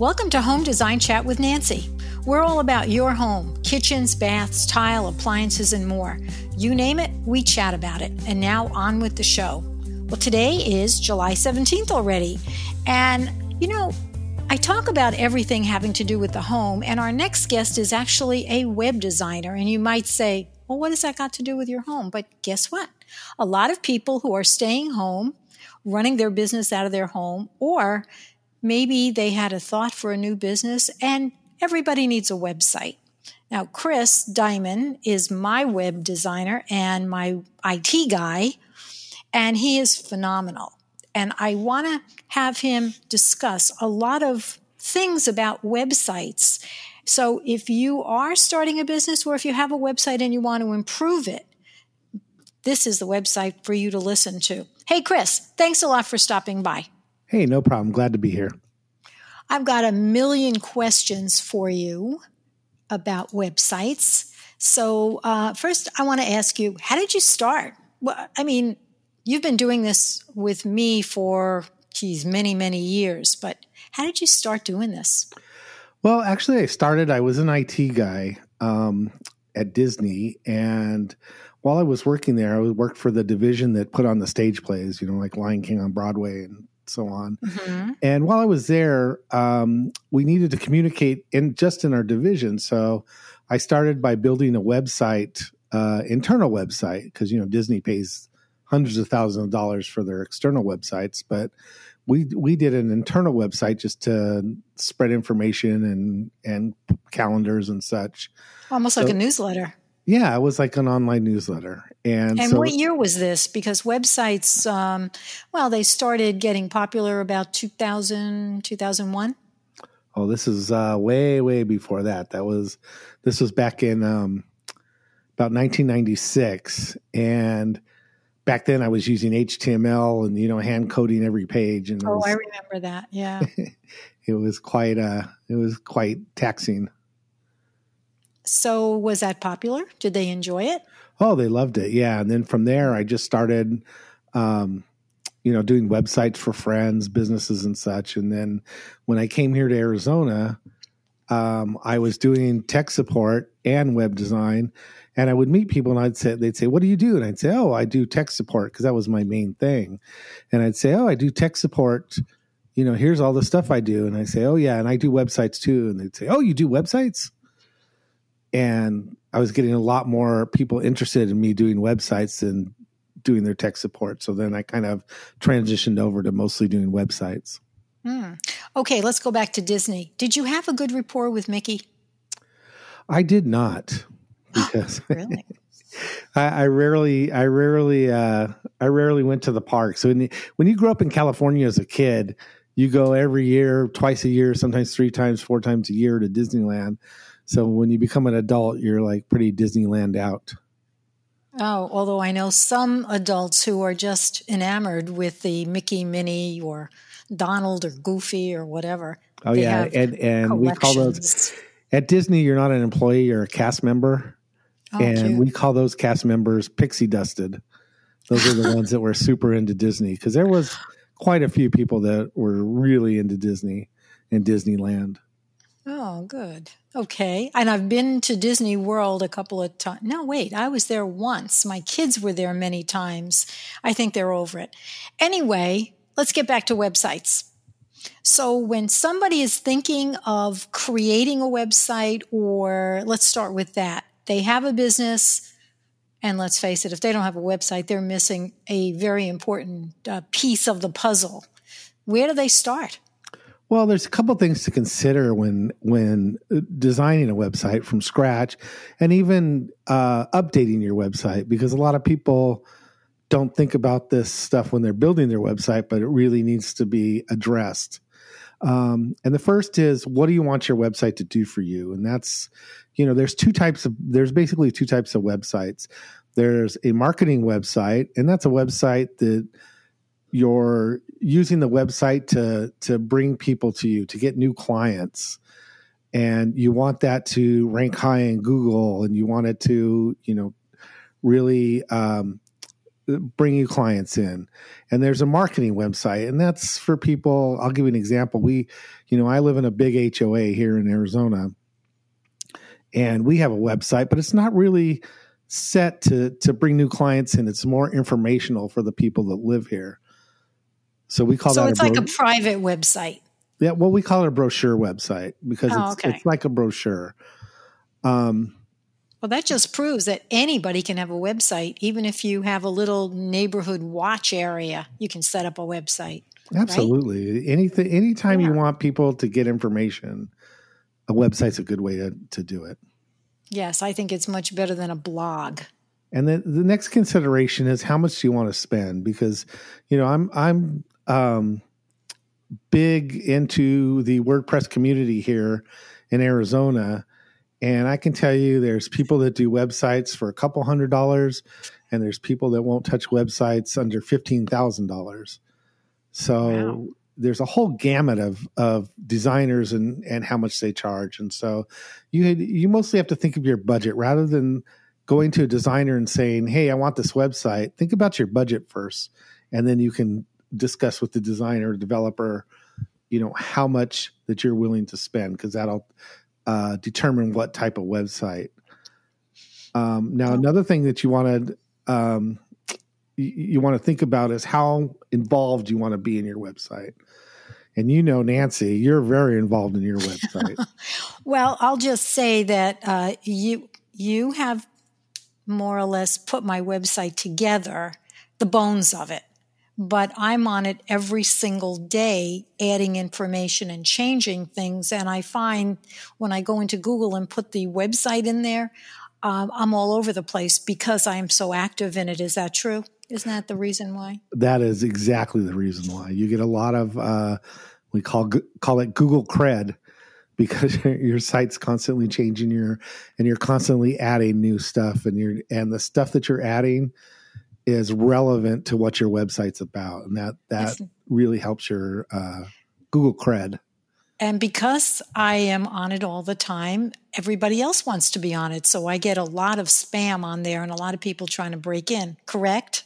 Welcome to Home Design Chat with Nancy. We're all about your home kitchens, baths, tile, appliances, and more. You name it, we chat about it. And now on with the show. Well, today is July 17th already. And, you know, I talk about everything having to do with the home, and our next guest is actually a web designer. And you might say, well, what has that got to do with your home? But guess what? A lot of people who are staying home, running their business out of their home, or Maybe they had a thought for a new business and everybody needs a website. Now, Chris Diamond is my web designer and my IT guy, and he is phenomenal. And I want to have him discuss a lot of things about websites. So if you are starting a business or if you have a website and you want to improve it, this is the website for you to listen to. Hey, Chris, thanks a lot for stopping by. Hey, no problem. Glad to be here. I've got a million questions for you about websites. So, uh, first, I want to ask you how did you start? Well, I mean, you've been doing this with me for, geez, many, many years, but how did you start doing this? Well, actually, I started, I was an IT guy um, at Disney. And while I was working there, I worked for the division that put on the stage plays, you know, like Lion King on Broadway and so on. Mm-hmm. And while I was there, um, we needed to communicate in just in our division. So I started by building a website, uh, internal website, because you know Disney pays hundreds of thousands of dollars for their external websites, but we we did an internal website just to spread information and and calendars and such. Almost so, like a newsletter. Yeah, it was like an online newsletter. And, and so, what year was this? Because websites, um, well, they started getting popular about 2000, 2001. Oh, this is uh, way, way before that. That was, this was back in um, about 1996. And back then I was using HTML and, you know, hand coding every page. And oh, was, I remember that. Yeah. it was quite, uh, it was quite taxing. So was that popular? Did they enjoy it? Oh, they loved it. Yeah. And then from there, I just started, um, you know, doing websites for friends, businesses, and such. And then when I came here to Arizona, um, I was doing tech support and web design. And I would meet people and I'd say, they'd say, What do you do? And I'd say, Oh, I do tech support because that was my main thing. And I'd say, Oh, I do tech support. You know, here's all the stuff I do. And I say, Oh, yeah. And I do websites too. And they'd say, Oh, you do websites? And I was getting a lot more people interested in me doing websites than doing their tech support. So then I kind of transitioned over to mostly doing websites. Hmm. Okay, let's go back to Disney. Did you have a good rapport with Mickey? I did not because really? I, I, rarely, I rarely, uh, I rarely went to the park. So when you, when you grew up in California as a kid, you go every year, twice a year, sometimes three times, four times a year to Disneyland. So when you become an adult, you're like pretty Disneyland out. Oh, although I know some adults who are just enamored with the Mickey, Minnie, or Donald, or Goofy, or whatever. Oh they yeah, and and we call those at Disney. You're not an employee; you're a cast member, oh, and cute. we call those cast members pixie dusted. Those are the ones that were super into Disney because there was quite a few people that were really into Disney and Disneyland. Oh, good. Okay. And I've been to Disney World a couple of times. No, wait, I was there once. My kids were there many times. I think they're over it. Anyway, let's get back to websites. So, when somebody is thinking of creating a website, or let's start with that, they have a business, and let's face it, if they don't have a website, they're missing a very important uh, piece of the puzzle. Where do they start? Well, there's a couple things to consider when when uh, designing a website from scratch, and even uh, updating your website, because a lot of people don't think about this stuff when they're building their website, but it really needs to be addressed. Um, and the first is, what do you want your website to do for you? And that's, you know, there's two types of there's basically two types of websites. There's a marketing website, and that's a website that you're using the website to to bring people to you to get new clients and you want that to rank high in google and you want it to you know really um, bring you clients in. And there's a marketing website, and that's for people. I'll give you an example. We, you know, I live in a big HOA here in Arizona, and we have a website, but it's not really set to to bring new clients in. It's more informational for the people that live here. So we call so that. it's like a private website. Yeah, well, we call it a brochure website because Oh, it's, okay. it's like a brochure. Um, Well, that just proves that anybody can have a website, even if you have a little neighborhood watch area. You can set up a website. absolutely. Anything, anytime you want people to get information, a website's a good way to to do it. Yes, I think it's much better than a blog. And then the next consideration is how much do you want to spend? Because, you know, I'm I'm um, big into the WordPress community here in Arizona, and I can tell you there's people that do websites for a couple hundred dollars, and there's people that won't touch websites under fifteen thousand dollars. So Wow. there's a whole gamut of of designers and and how much they charge, and so you you mostly have to think of your budget rather than going to a designer and saying, "Hey, I want this website." Think about your budget first, and then you can discuss with the designer, developer, you know, how much that you're willing to spend because that'll uh, determine what type of website. Um, now, another thing that you want to um, you, you want to think about is how involved you want to be in your website. And you know, Nancy, you're very involved in your website. Well, I'll just say that uh, you you have more or less put my website together, the bones of it. But I'm on it every single day, adding information and changing things. And I find when I go into Google and put the website in there, um, I'm all over the place because I am so active in it. Is that true? Isn't that the reason why? that is exactly the reason why you get a lot of uh, we call call it Google cred because your site's constantly changing your and you're constantly adding new stuff and you're and the stuff that you're adding is relevant to what your website's about and that that really helps your uh, Google cred. And because I am on it all the time, everybody else wants to be on it. So I get a lot of spam on there and a lot of people trying to break in, correct?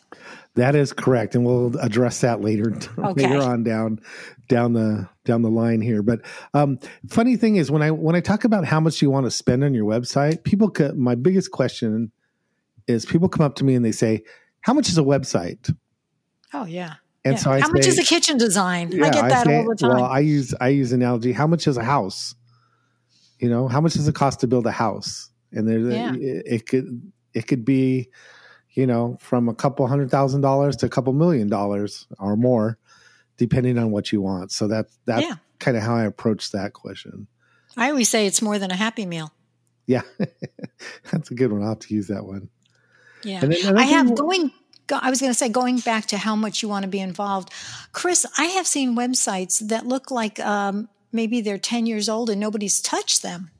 That is correct, and we'll address that later Okay. later on down down the down the line here. But um, funny thing is when I when I talk about how much you want to spend on your website, people co- my biggest question is people come up to me and they say, "How much is a website?" Oh, yeah. And Yeah. so I How much is a kitchen design? I get that say- all the time. Well, I use I use analogy. How much is a house? You know, how much does it cost to build a house? And there, Yeah. it, it could it could be, you know, from a couple hundred thousand dollars to a couple million dollars or more, depending on what you want. So that that's Yeah. kind of how I approach that question. I always say it's more than a happy meal. Yeah, that's a good one. I'll have to use that one. Yeah. And then another I have going, go, I was going to say, going back to how much you want to be involved. Chris, I have seen websites that look like um, maybe they're 10 years old and nobody's touched them.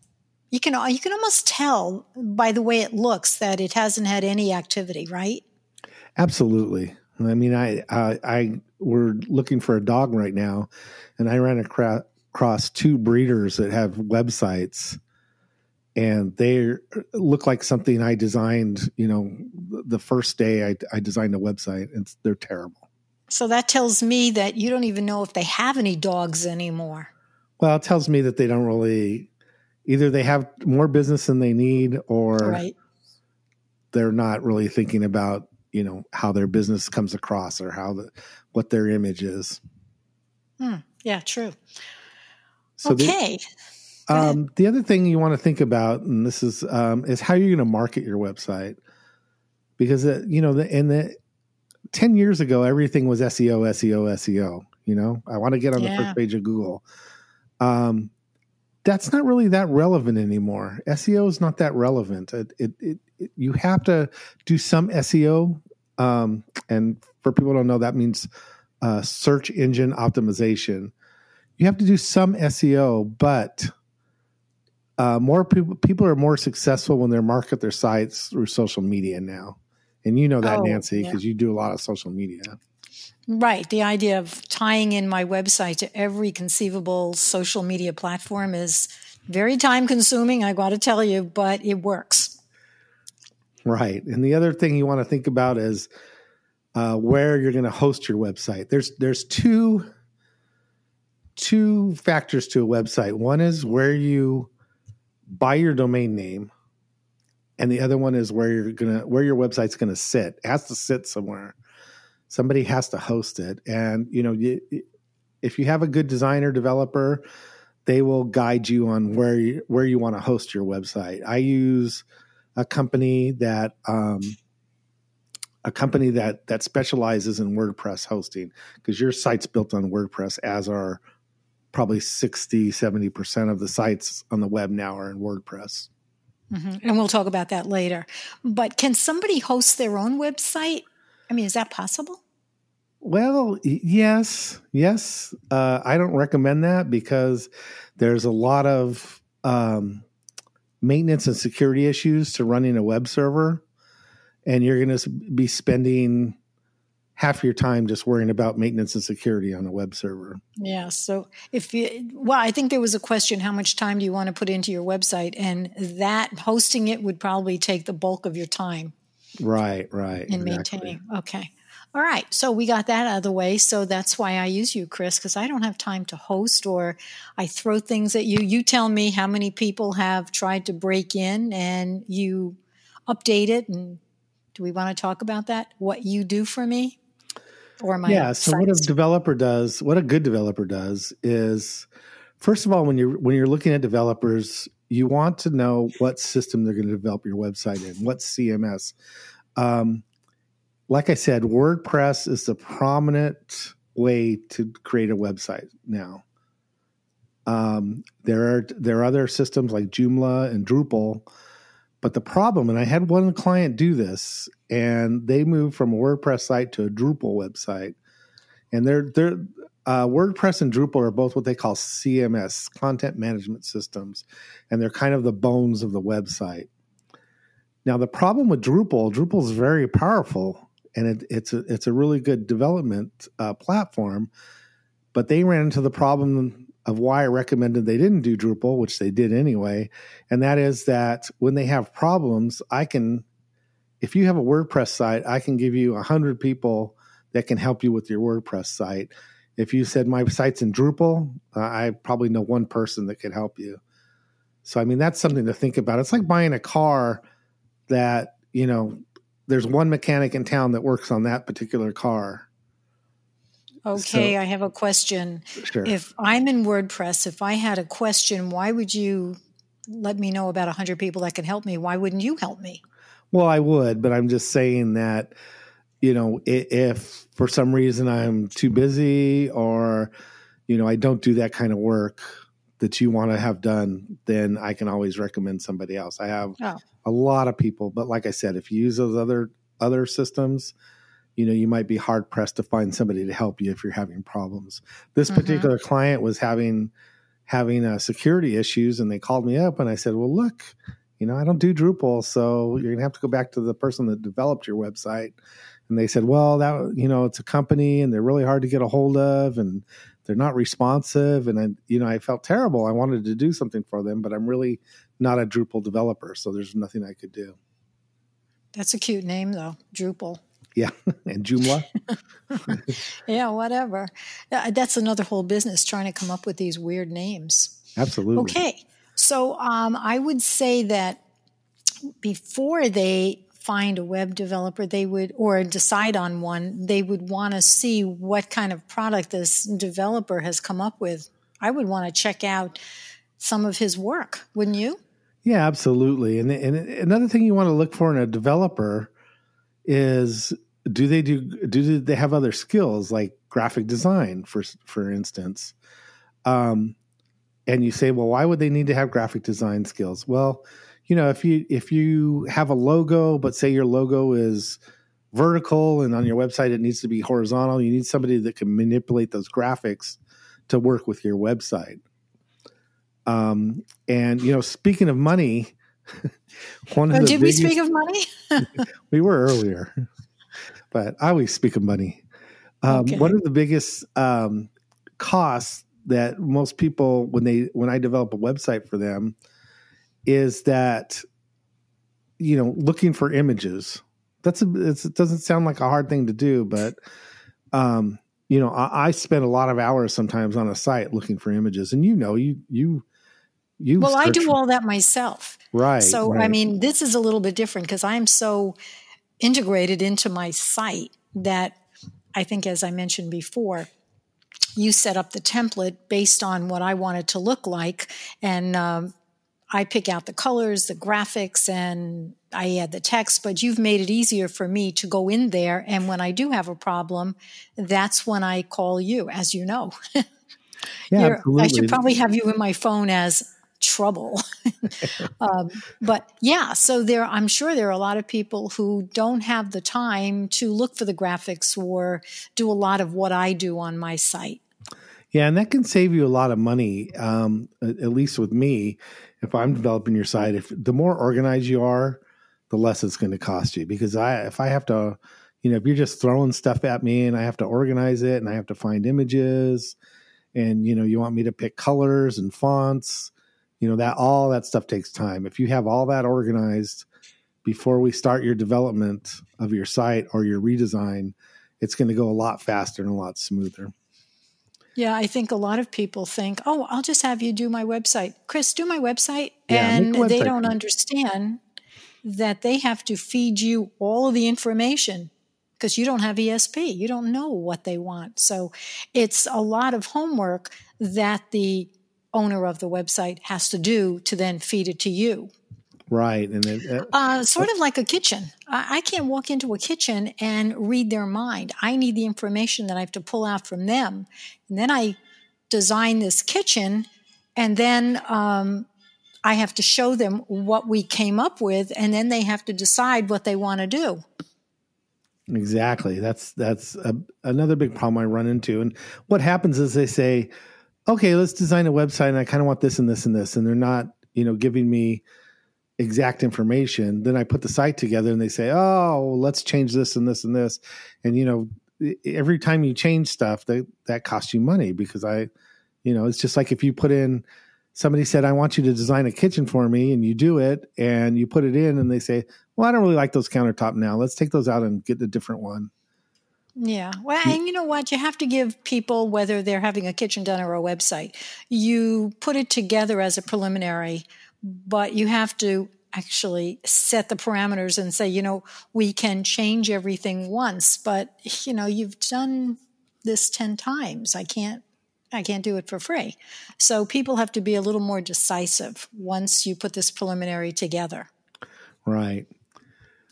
You can, you can almost tell by the way it looks that it hasn't had any activity, right? Absolutely. I mean, I, I, I, we're looking for a dog right now, and I ran across two breeders that have websites, and they look like something I designed. You know, the first day I, I designed a website, and they're terrible. So that tells me that you don't even know if they have any dogs anymore. Well, it tells me that they don't really either they have more business than they need, or Right. they're not really thinking about you know how their business comes across or how the what their image is. Hmm. Yeah, true. So okay. Um, the other thing you want to think about, and this is, um, is how you're going to market your website, because uh, you know, the, in the ten years ago, everything was SEO, SEO, SEO. You know, I want to get on the first page of Google. Um, that's not really that relevant anymore. SEO is not that relevant. It, it, it, it- you have to do some SEO, um, and for people who don't know, that means uh, search engine optimization. You have to do some SEO, but uh, more people people are more successful when they market their sites through social media now. And you know that, Oh, Nancy, yeah. because you do a lot of social media. Right. The idea of tying in my website to every conceivable social media platform is very time consuming, I got to tell you, but it works. Right. And the other thing you want to think about is uh, where you're going to host your website. There's there's two two factors to a website. One is where you buy your domain name, and the other one is where you're gonna where your website's gonna sit. It has to sit somewhere. Somebody has to host it, and you know you, if you have a good designer developer, they will guide you on where you, where you want to host your website. I use a company that um, a company that that specializes in WordPress hosting because your site's built on WordPress as are probably 60 70% of the sites on the web now are in WordPress. Mm-hmm. And we'll talk about that later. But can somebody host their own website? I mean, is that possible? Well, yes, yes. Uh, I don't recommend that because there's a lot of um, maintenance and security issues to running a web server, and you're going to be spending half your time just worrying about maintenance and security on a web server. Yeah. So if you, well, I think there was a question: how much time do you want to put into your website? And that hosting it would probably take the bulk of your time. Right. Right. And exactly. maintaining. Okay. All right. So we got that out of the way. So that's why I use you, Chris, because I don't have time to host or I throw things at you. You tell me how many people have tried to break in and you update it. And do we want to talk about that? What you do for me? Or my Yeah. So what a developer does, what a good developer does is first of all, when you're when you're looking at developers, you want to know what system they're going to develop your website in, what CMS. Um, like I said, WordPress is the prominent way to create a website now. Um, there are there are other systems like Joomla and Drupal, but the problem, and I had one client do this, and they moved from a WordPress site to a Drupal website, and they're they're uh, WordPress and Drupal are both what they call CMS, content management systems, and they're kind of the bones of the website. Now, the problem with Drupal, Drupal is very powerful, and it, it's a it's a really good development uh, platform. But they ran into the problem of why I recommended they didn't do Drupal, which they did anyway, and that is that when they have problems, I can, if you have a WordPress site, I can give you a hundred people that can help you with your WordPress site. If you said my site's in Drupal, uh, I probably know one person that could help you. So I mean that's something to think about. It's like buying a car that you know there's one mechanic in town that works on that particular car. Okay, so, I have a question. Sure. If I'm in WordPress, if I had a question, why would you let me know about 100 people that can help me? Why wouldn't you help me? Well, I would, but I'm just saying that, you know, if for some reason I'm too busy or, you know, I don't do that kind of work that you want to have done, then I can always recommend somebody else. I have oh a lot of people. But like I said, if you use those other other systems, you know, you might be hard pressed to find somebody to help you if you're having problems. This mm-hmm. particular client was having having uh, security issues, and they called me up, and I said, "Well, look, you know, I don't do Drupal, so you're gonna have to go back to the person that developed your website." And they said, "Well, that you know, it's a company, and they're really hard to get a hold of, and they're not responsive." And I, you know, I felt terrible. I wanted to do something for them, but I'm really not a Drupal developer, so there's nothing I could do. That's a cute name, though, Drupal. Yeah, and Joomla. yeah, whatever. That's another whole business trying to come up with these weird names. Absolutely. Okay, so um, I would say that before they find a web developer, they would, or decide on one, they would want to see what kind of product this developer has come up with. I would want to check out some of his work, wouldn't you? Yeah, absolutely. And, and another thing you want to look for in a developer is do they do do they have other skills like graphic design for for instance? Um, and you say well why would they need to have graphic design skills? Well you know if you if you have a logo but say your logo is vertical and on your website it needs to be horizontal you need somebody that can manipulate those graphics to work with your website. Um, and you know, speaking of money, one oh, did biggest, we speak of money? we were earlier, but I always speak of money. Um, okay. One of the biggest um, costs that most people when they when I develop a website for them is that you know looking for images that's a, it doesn't sound like a hard thing to do, but um, you know, I, I spend a lot of hours sometimes on a site looking for images, and you know, you you you. Well, I do all that myself, right? So right. I mean, this is a little bit different because I'm so integrated into my site that I think, as I mentioned before, you set up the template based on what I want it to look like, and um, I pick out the colors, the graphics, and I add the text. But you've made it easier for me to go in there, and when I do have a problem, that's when I call you, as you know. yeah. I should probably have you in my phone as trouble. um, but yeah, so there, I'm sure there are a lot of people who don't have the time to look for the graphics or do a lot of what I do on my site. Yeah, and that can save you a lot of money. Um, at least with me, if I'm developing your site, if the more organized you are, the less it's going to cost you. Because I, if I have to, you know, if you're just throwing stuff at me and I have to organize it and I have to find images, and you know, you want me to pick colors and fonts, you know, that all that stuff takes time. If you have all that organized before we start your development of your site or your redesign, it's going to go a lot faster and a lot smoother. Yeah, I think a lot of people think, "Oh, I'll just have you do my website, Chris. Do my website," yeah, and website they don't understand that they have to feed you all of the information because you don't have ESP. You don't know what they want. So it's a lot of homework that the owner of the website has to do to then feed it to you. Right, and it, uh, uh, sort of like a kitchen. I, I, can't walk into a kitchen and read their mind. I need the information that I have to pull out from them, and then I design this kitchen, and then um, I have to show them what we came up with, and then they have to decide what they want to do. Exactly. That's that's a, another big problem I run into. And what happens is they say, "Okay, let's design a website, and I kind of want this and this and this," and they're not, you know, giving me exact information. Then I put the site together and they say, "Oh, let's change this and this and this." And you know, every time you change stuff, that that costs you money because I, you know, it's just like if you put in somebody said, "I want you to design a kitchen for me," and you do it and you put it in and they say, "Well, I don't really like those countertop now. Let's take those out and get a different one." Yeah. Well, and you know what? You have to give people, whether they're having a kitchen done or a website, you put it together as a preliminary but you have to actually set the parameters and say, you know, we can change everything once, but you know, you've done this 10 times. I can't I can't do it for free. So people have to be a little more decisive once you put this preliminary together. Right.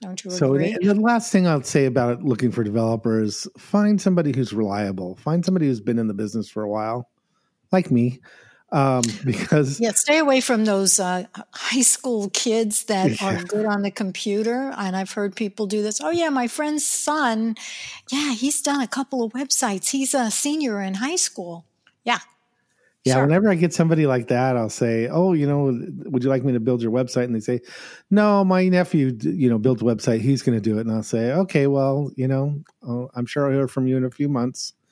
Don't you so agree? the last thing I'll say about looking for developers, find somebody who's reliable. Find somebody who's been in the business for a while, like me um, because yeah, stay away from those uh, high school kids that yeah. are good on the computer. And I've heard people do this. Oh yeah, my friend's son, yeah, he's done a couple of websites. He's a senior in high school. Yeah. Yeah, sure. whenever I get somebody like that, I'll say, "Oh, you know, would you like me to build your website?" And they say, "No, my nephew, you know, built a website. He's going to do it." And I'll say, "Okay, well, you know, I'm sure I'll hear from you in a few months."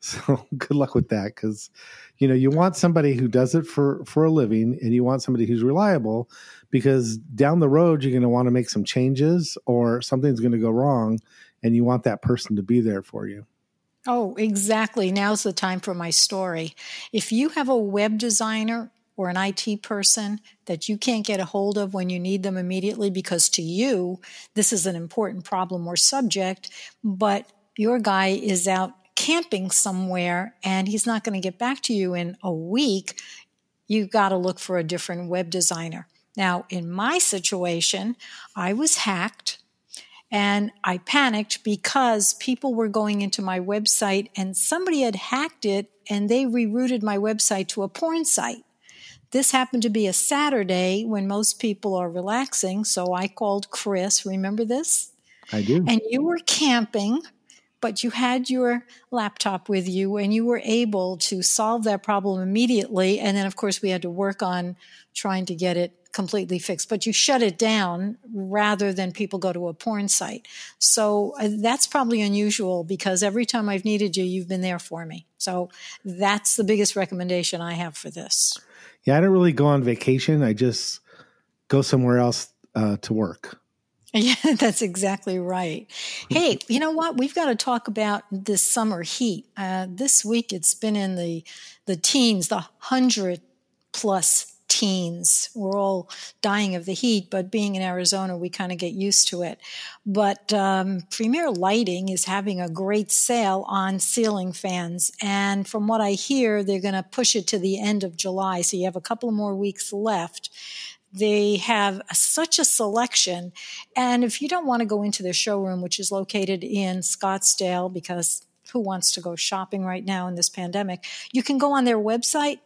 So good luck with that because you know you want somebody who does it for for a living and you want somebody who's reliable because down the road you're going to want to make some changes or something's going to go wrong and you want that person to be there for you. Oh, exactly. Now's the time for my story. If you have a web designer or an IT person that you can't get a hold of when you need them immediately because to you this is an important problem or subject, but your guy is out camping somewhere and he's not going to get back to you in a week, you've got to look for a different web designer. Now, in my situation, I was hacked and I panicked because people were going into my website and somebody had hacked it and they rerouted my website to a porn site. This happened to be a Saturday when most people are relaxing, so I called Chris. Remember this? I do. And you were camping but you had your laptop with you and you were able to solve that problem immediately. And then, of course, we had to work on trying to get it completely fixed, but you shut it down rather than people go to a porn site. So uh, that's probably unusual because every time I've needed you, you've been there for me. So that's the biggest recommendation I have for this. Yeah, I don't really go on vacation. I just go somewhere else uh, to work. Yeah, that's exactly right. Hey, you know what? We've got to talk about this summer heat. Uh, this week it's been in the the teens, the hundred plus teens. We're all dying of the heat, but being in Arizona, we kind of get used to it. But um, Premier Lighting is having a great sale on ceiling fans. And from what I hear, they're going to push it to the end of July. So you have a couple more weeks left. They have such a selection. And if you don't want to go into their showroom, which is located in Scottsdale, because who wants to go shopping right now in this pandemic? You can go on their website,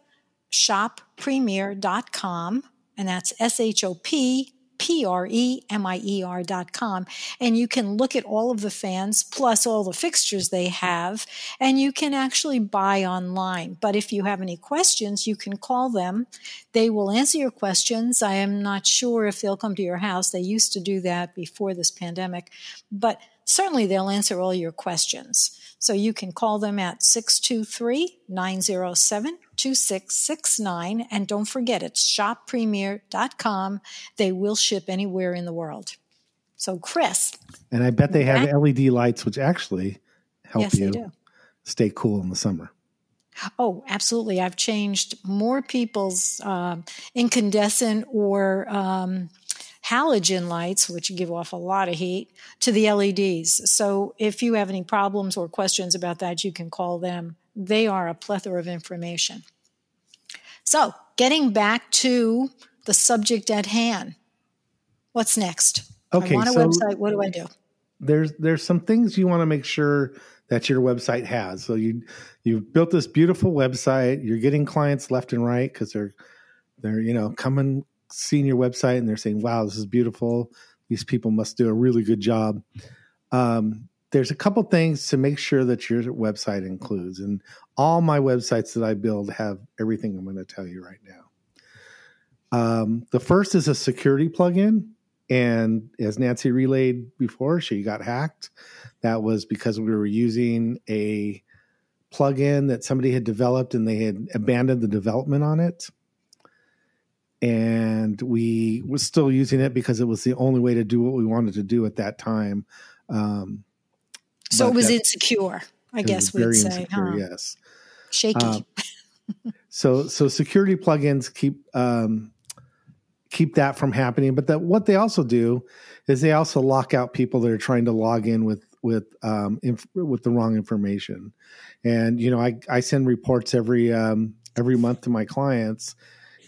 shoppremier.com, and that's S H O P P R E M I E R dot com. And you can look at all of the fans plus all the fixtures they have, and you can actually buy online. But if you have any questions, you can call them. They will answer your questions. I am not sure if they'll come to your house. They used to do that before this pandemic, but certainly they'll answer all your questions. So you can call them at 623 907 2669. And don't forget, it's shoppremier.com. They will ship anywhere in the world. So, Chris. And I bet they have LED lights, which actually help yes, you stay cool in the summer. Oh, absolutely. I've changed more people's uh, incandescent or um, halogen lights, which give off a lot of heat, to the LEDs. So if you have any problems or questions about that, you can call them they are a plethora of information. So, getting back to the subject at hand, what's next? Okay, I want a so website. What do I do? There's there's some things you want to make sure that your website has. So you you've built this beautiful website. You're getting clients left and right because they're they're you know coming seeing your website and they're saying, "Wow, this is beautiful. These people must do a really good job." Um, there's a couple things to make sure that your website includes and all my websites that i build have everything i'm going to tell you right now um, the first is a security plugin and as nancy relayed before she got hacked that was because we were using a plugin that somebody had developed and they had abandoned the development on it and we were still using it because it was the only way to do what we wanted to do at that time um, so it was insecure, I guess we'd say. Insecure, huh? Yes. Shaky. Um, so so security plugins keep um, keep that from happening. But that what they also do is they also lock out people that are trying to log in with with um, inf- with the wrong information. And you know, I I send reports every um, every month to my clients,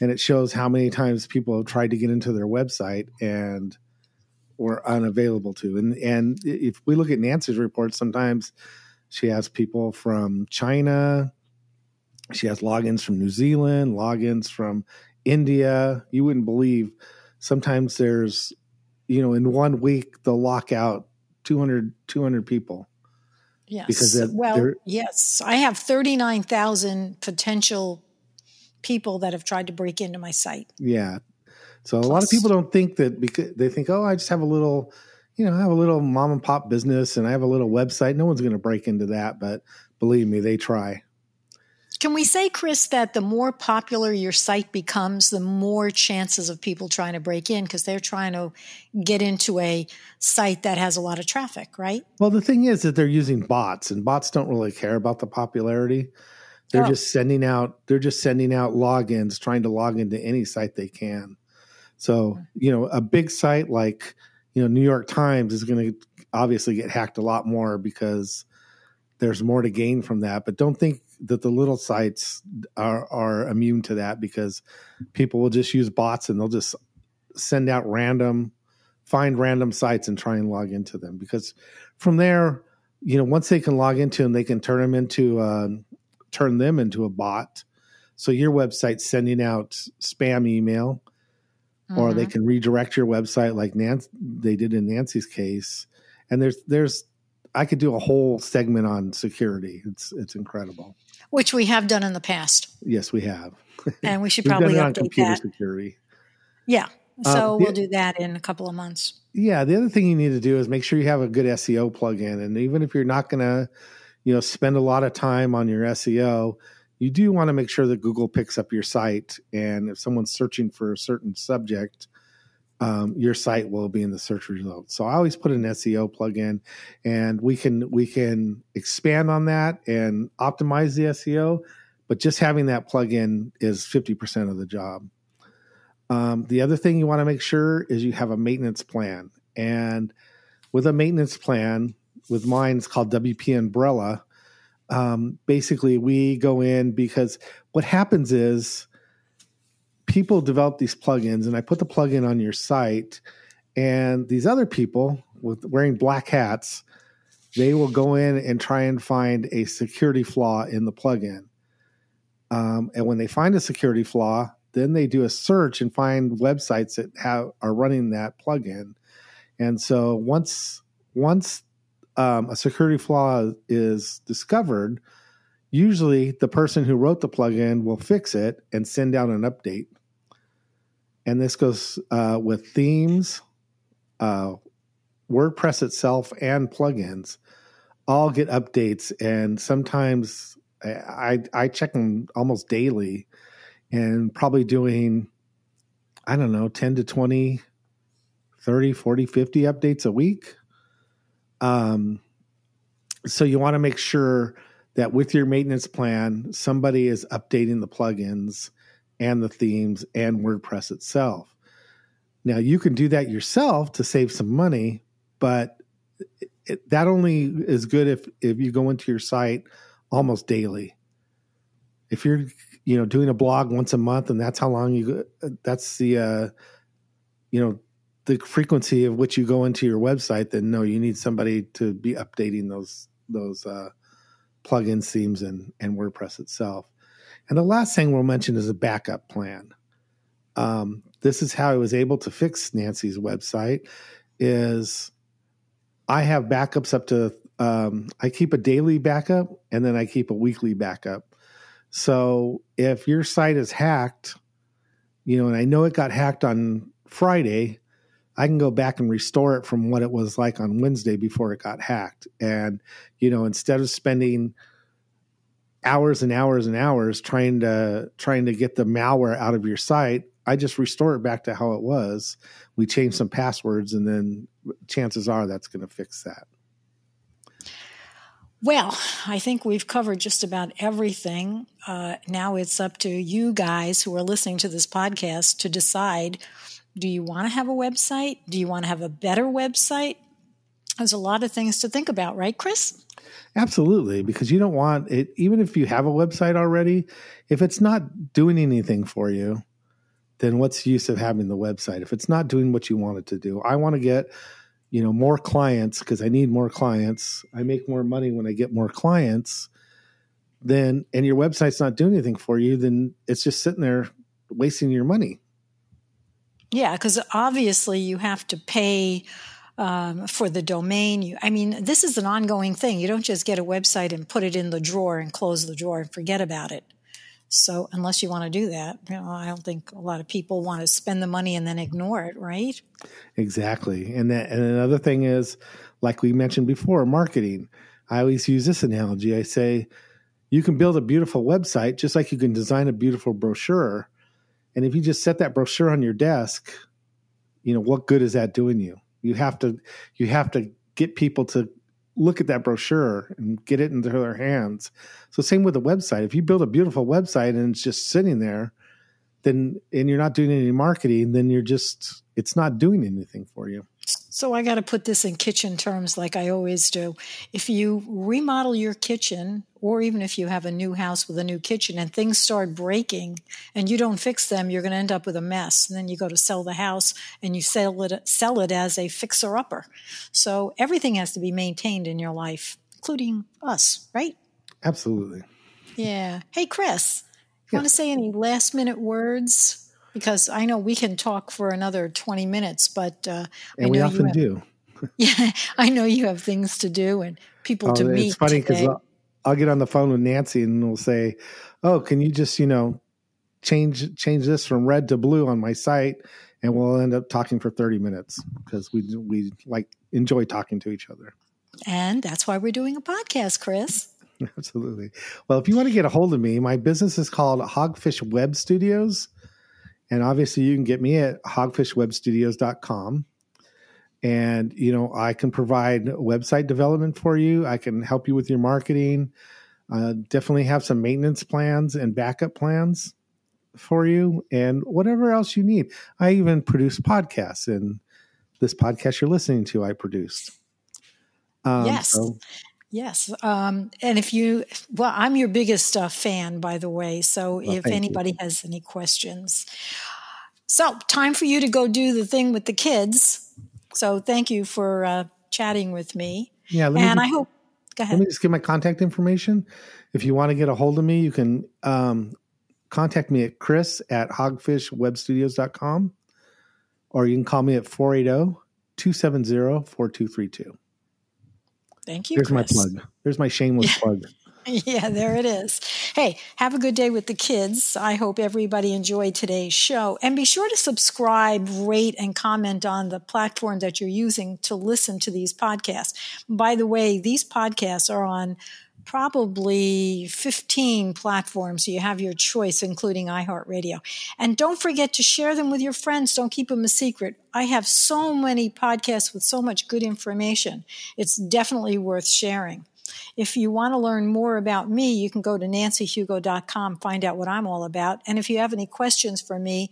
and it shows how many times people have tried to get into their website and were unavailable to. And and if we look at Nancy's report, sometimes she has people from China, she has logins from New Zealand, logins from India. You wouldn't believe. Sometimes there's, you know, in one week they'll lock out 200, 200 people. Yes. Because well, yes, I have thirty nine thousand potential people that have tried to break into my site. Yeah, so Plus. a lot of people don't think that because they think, oh, I just have a little, you know, I have a little mom and pop business and I have a little website. No one's going to break into that, but believe me, they try. Can we say, Chris, that the more popular your site becomes, the more chances of people trying to break in because they're trying to get into a site that has a lot of traffic, right? Well, the thing is that they're using bots, and bots don't really care about the popularity. They're oh. just sending out they're just sending out logins, trying to log into any site they can. So, you know, a big site like, you know, New York Times is going to obviously get hacked a lot more because there's more to gain from that. But don't think that the little sites are, are immune to that because people will just use bots and they'll just send out random, find random sites and try and log into them. Because from there, you know, once they can log into them, they can turn them into, uh, turn them into a bot. So your website's sending out spam email mm-hmm. or they mm-hmm. can redirect your website like Nancy they did in Nancy's case. And there's there's I could do a whole segment on security. It's it's incredible. Which we have done in the past. Yes, we have. And we should probably update computer that. security. Yeah. Uh, so we'll do that in a couple of months. Yeah, the other thing you need to do is make sure you have a good SEO plugin, and even if you're not going to, you know, spend a lot of time on your SEO, you do want to make sure that Google picks up your site. And if someone's searching for a certain subject, um, your site will be in the search results. So I always put an SEO plugin, and we can we can expand on that and optimize the SEO. But just having that plugin is fifty percent of the job. Um, the other thing you want to make sure is you have a maintenance plan, and with a maintenance plan, with mine, it's called WP Umbrella. Um, basically, we go in because what happens is people develop these plugins, and I put the plugin on your site, and these other people with wearing black hats, they will go in and try and find a security flaw in the plugin. Um, and when they find a security flaw, then they do a search and find websites that have are running that plugin. And so once once um, a security flaw is discovered, usually the person who wrote the plugin will fix it and send out an update. And this goes uh, with themes, uh, WordPress itself, and plugins. All get updates, and sometimes I, I check them almost daily, and probably doing I don't know 10 to 20 30 40 50 updates a week um, so you want to make sure that with your maintenance plan, somebody is updating the plugins and the themes and WordPress itself. Now you can do that yourself to save some money, but it, that only is good if if you go into your site almost daily. If you're you know doing a blog once a month and that's how long you that's the uh, you know the frequency of which you go into your website, then no, you need somebody to be updating those those uh, plugins, themes, and and WordPress itself. And the last thing we'll mention is a backup plan. Um, this is how I was able to fix Nancy's website. Is I have backups up to um, I keep a daily backup and then I keep a weekly backup. So if your site is hacked, you know, and I know it got hacked on Friday, I can go back and restore it from what it was like on Wednesday before it got hacked. And, you know, instead of spending hours and hours and hours trying to trying to get the malware out of your site, I just restore it back to how it was. We change some passwords and then chances are that's going to fix that. Well, I think we've covered just about everything. Uh, now it's up to you guys who are listening to this podcast to decide do you want to have a website? Do you want to have a better website? There's a lot of things to think about, right, Chris? Absolutely, because you don't want it, even if you have a website already, if it's not doing anything for you, then what's the use of having the website? If it's not doing what you want it to do, I want to get, you know, more clients because I need more clients. I make more money when I get more clients. Then, and your website's not doing anything for you, then it's just sitting there wasting your money. Yeah, because obviously you have to pay um, for the domain. You, I mean, this is an ongoing thing. You don't just get a website and put it in the drawer and close the drawer and forget about it. So, unless you want to do that, you know, I don't think a lot of people want to spend the money and then ignore it, right? Exactly. And that, and another thing is, like we mentioned before, marketing. I always use this analogy. I say, you can build a beautiful website just like you can design a beautiful brochure and if you just set that brochure on your desk, you know, what good is that doing you? You have to you have to get people to look at that brochure and get it into their hands. So same with the website. If you build a beautiful website and it's just sitting there, then and you're not doing any marketing, then you're just it's not doing anything for you. So I got to put this in kitchen terms like I always do. If you remodel your kitchen, or even if you have a new house with a new kitchen and things start breaking and you don't fix them, you're going to end up with a mess. And then you go to sell the house and you sell it, sell it as a fixer upper. So everything has to be maintained in your life, including us, right? Absolutely. Yeah. Hey, Chris, you want to say any last minute words? Because I know we can talk for another 20 minutes, but uh, and we often have, do. yeah, I know you have things to do and people oh, to meet. It's funny because I'll, I'll, get on the phone with Nancy and we'll say, "Oh, can you just you know change change this from red to blue on my site?" And we'll end up talking for 30 minutes because we we like enjoy talking to each other. And that's why we're doing a podcast, Chris. Absolutely. Well, if you want to get a hold of me, my business is called Hogfish Web Studios And obviously, you can get me at hogfishwebstudios.com. And, you know, I can provide website development for you. I can help you with your marketing. Uh, definitely have some maintenance plans and backup plans for you and whatever else you need. I even produce podcasts, and this podcast you're listening to, I produced. Um, yes. So. Yes. Um, and if you, well, I'm your biggest uh, fan, by the way. So well, if anybody you. has any questions. So, time for you to go do the thing with the kids. So, thank you for uh, chatting with me. Yeah. and just, I hope, go ahead. Let me just give my contact information. If you want to get a hold of me, you can um, contact me at chris at hogfishwebstudios.com or you can call me at 480 270 4232. Thank you. There's Chris. my plug. There's my shameless plug. Yeah, there it is. Hey, have a good day with the kids. I hope everybody enjoyed today's show. And be sure to subscribe, rate, and comment on the platform that you're using to listen to these podcasts. By the way, these podcasts are on probably 15 platforms. You have your choice, including iHeartRadio. And don't forget to share them with your friends. Don't keep them a secret. I have so many podcasts with so much good information. It's definitely worth sharing. If you want to learn more about me, you can go to nancyhugo.com, find out what I'm all about. And if you have any questions for me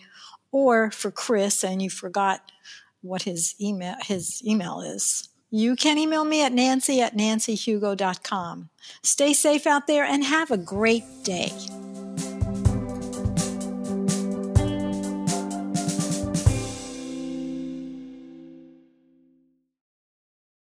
or for Chris and you forgot what his email his email is, you can email me at nancy at nancyhugo.com. Stay safe out there and have a great day.